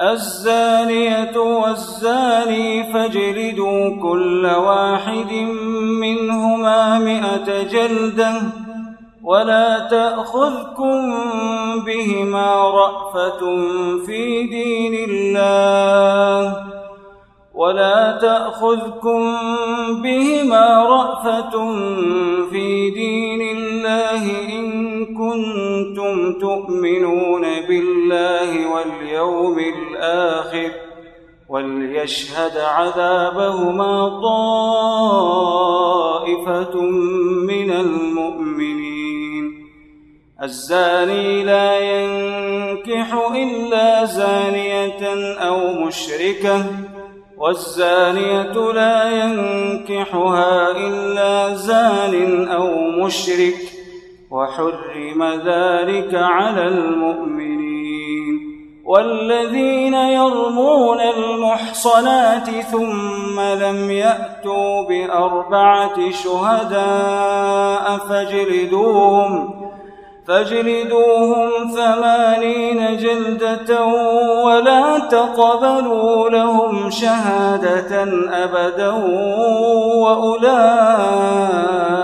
الزانية والزاني فاجلدوا كل واحد منهما مئة جلدة ولا تأخذكم بهما رأفة في دين الله ولا تأخذكم بهما رأفة في دين الله إن كنتم تؤمنون بالله واليوم الآخر وليشهد عذابهما طائفة من المؤمنين. الزاني لا ينكح إلا زانية أو مشركة والزانية لا ينكحها إلا زان أو مشرك. وحرم ذلك على المؤمنين والذين يرمون المحصنات ثم لم يأتوا بأربعة شهداء فاجلدوهم فاجلدوهم ثمانين جلدة ولا تقبلوا لهم شهادة أبدا وأولئك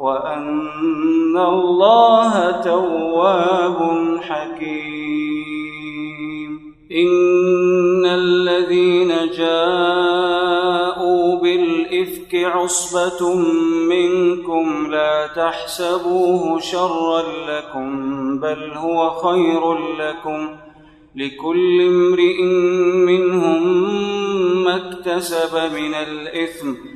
وأن الله تواب حكيم. إن الذين جاءوا بالإفك عصبة منكم لا تحسبوه شرا لكم بل هو خير لكم. لكل امرئ منهم ما اكتسب من الإثم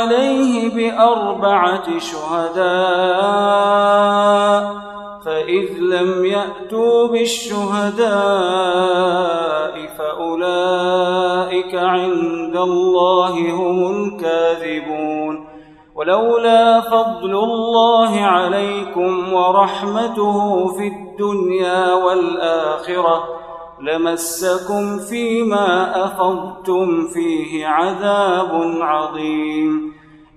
عليه بأربعة شهداء فإذ لم يأتوا بالشهداء فأولئك عند الله هم الكاذبون. ولولا فضل الله عليكم ورحمته في الدنيا والآخرة لمسكم فيما أفضتم فيه عذاب عظيم.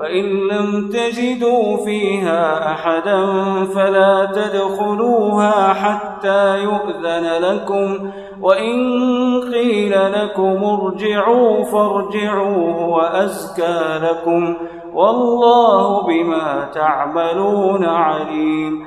فإن لم تجدوا فيها أحدا فلا تدخلوها حتى يؤذن لكم وإن قيل لكم ارجعوا فارجعوا وأزكى لكم والله بما تعملون عليم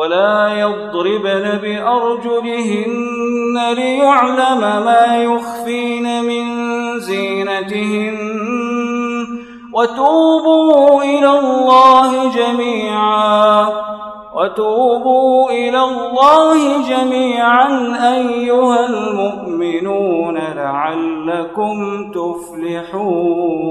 ولا يضربن بأرجلهن ليعلم ما يخفين من زينتهن. وتوبوا إلى الله جميعا. وتوبوا إلى الله جميعا أيها المؤمنون لعلكم تفلحون.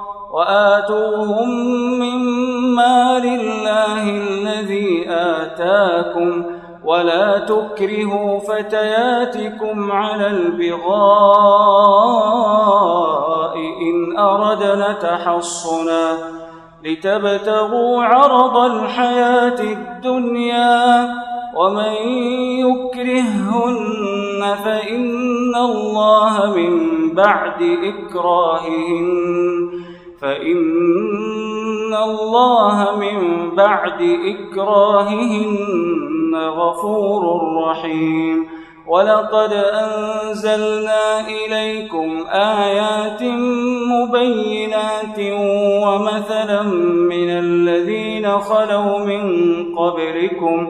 وآتوهم مما لله الذي آتاكم ولا تكرهوا فتياتكم على البغاء إن أردنا تحصنا لتبتغوا عرض الحياة الدنيا ومن يكرههن فإن الله من بعد إكراههن فإن الله من بعد إكراههن غفور رحيم. ولقد أنزلنا إليكم آيات مبينات ومثلا من الذين خلوا من قبلكم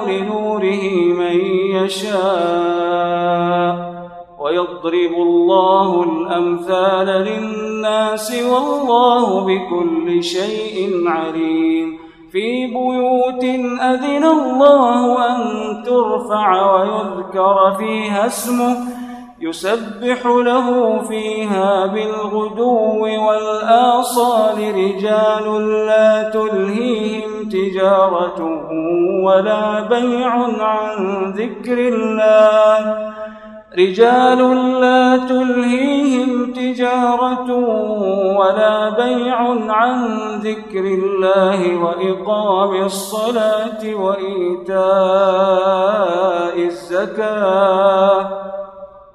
يشاء ويضرب الله الأمثال للناس والله بكل شيء عليم. في بيوت أذن الله أن ترفع ويذكر فيها اسمه يسبح له فيها بالغدو والآصال رجال لا تلهيهم تجارة ولا بيع عن ذكر الله. رجال لا تلهيهم تجارة ولا بيع عن ذكر الله وإقام الصلاة وإيتاء الزكاة.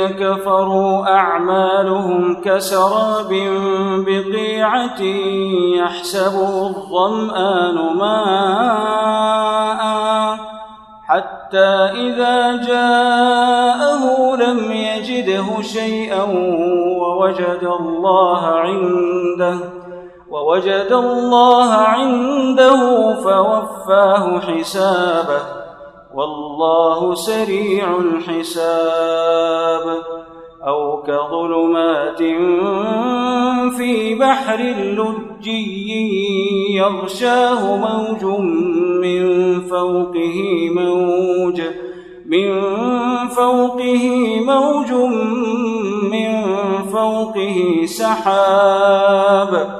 والذين كفروا أعمالهم كسراب بقيعة يحسبه الظمآن ماءً حتى إذا جاءه لم يجده شيئا ووجد الله عنده ووجد الله عنده فوفاه حسابه والله سريع الحساب أو كظلمات في بحر لجي يغشاه موج من فوقه موج من فوقه موج من فوقه سحاب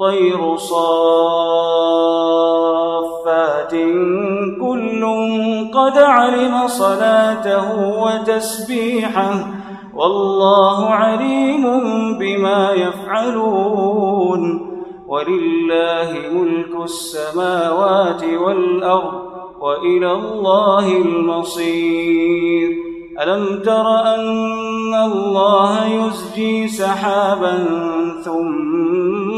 والطير صافات. كل قد علم صلاته وتسبيحه والله عليم بما يفعلون. ولله ملك السماوات والأرض وإلى الله المصير. ألم تر أن الله يزجي سحابا ثم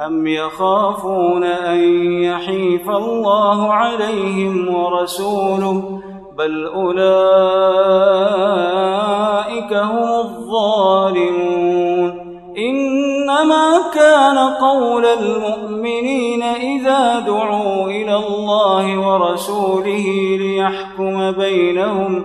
أم يخافون أن يحيف الله عليهم ورسوله بل أولئك هم الظالمون إنما كان قول المؤمنين إذا دعوا إلى الله ورسوله ليحكم بينهم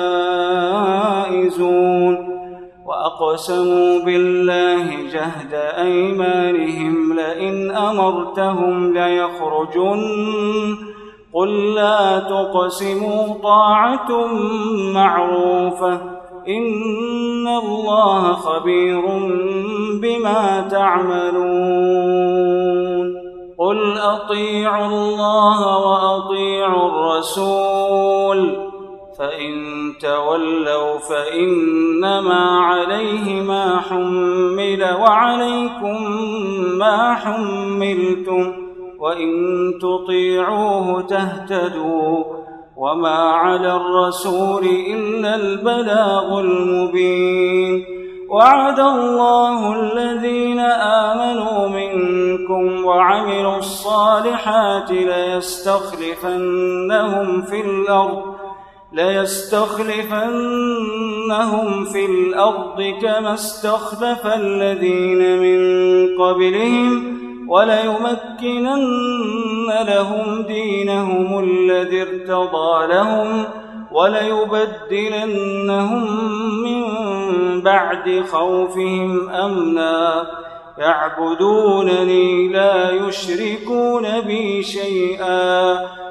وأقسموا بالله جهد أيمانهم لئن أمرتهم ليخرجن. قل لا تقسموا طاعة معروفة. إن الله خبير بما تعملون. قل أطيعوا الله وأطيعوا الرسول. فإن تولوا فإنما عليه ما حمل وعليكم ما حملتم وإن تطيعوه تهتدوا وما على الرسول إلا البلاغ المبين وعد الله الذين آمنوا منكم وعملوا الصالحات ليستخلفنهم في الأرض ليستخلفنهم في الأرض كما استخلف الذين من قبلهم وليمكنن لهم دينهم الذي ارتضى لهم وليبدلنهم من بعد خوفهم أمنا. يعبدونني لا يشركون بي شيئا.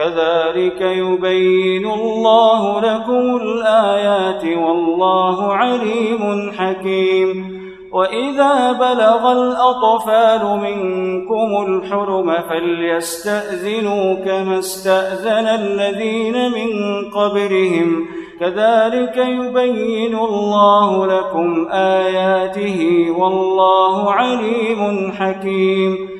كذلك يبين الله لكم الآيات والله عليم حكيم. وإذا بلغ الأطفال منكم الحرم فليستأذنوا كما استأذن الذين من قبلهم. كذلك يبين الله لكم آياته والله عليم حكيم.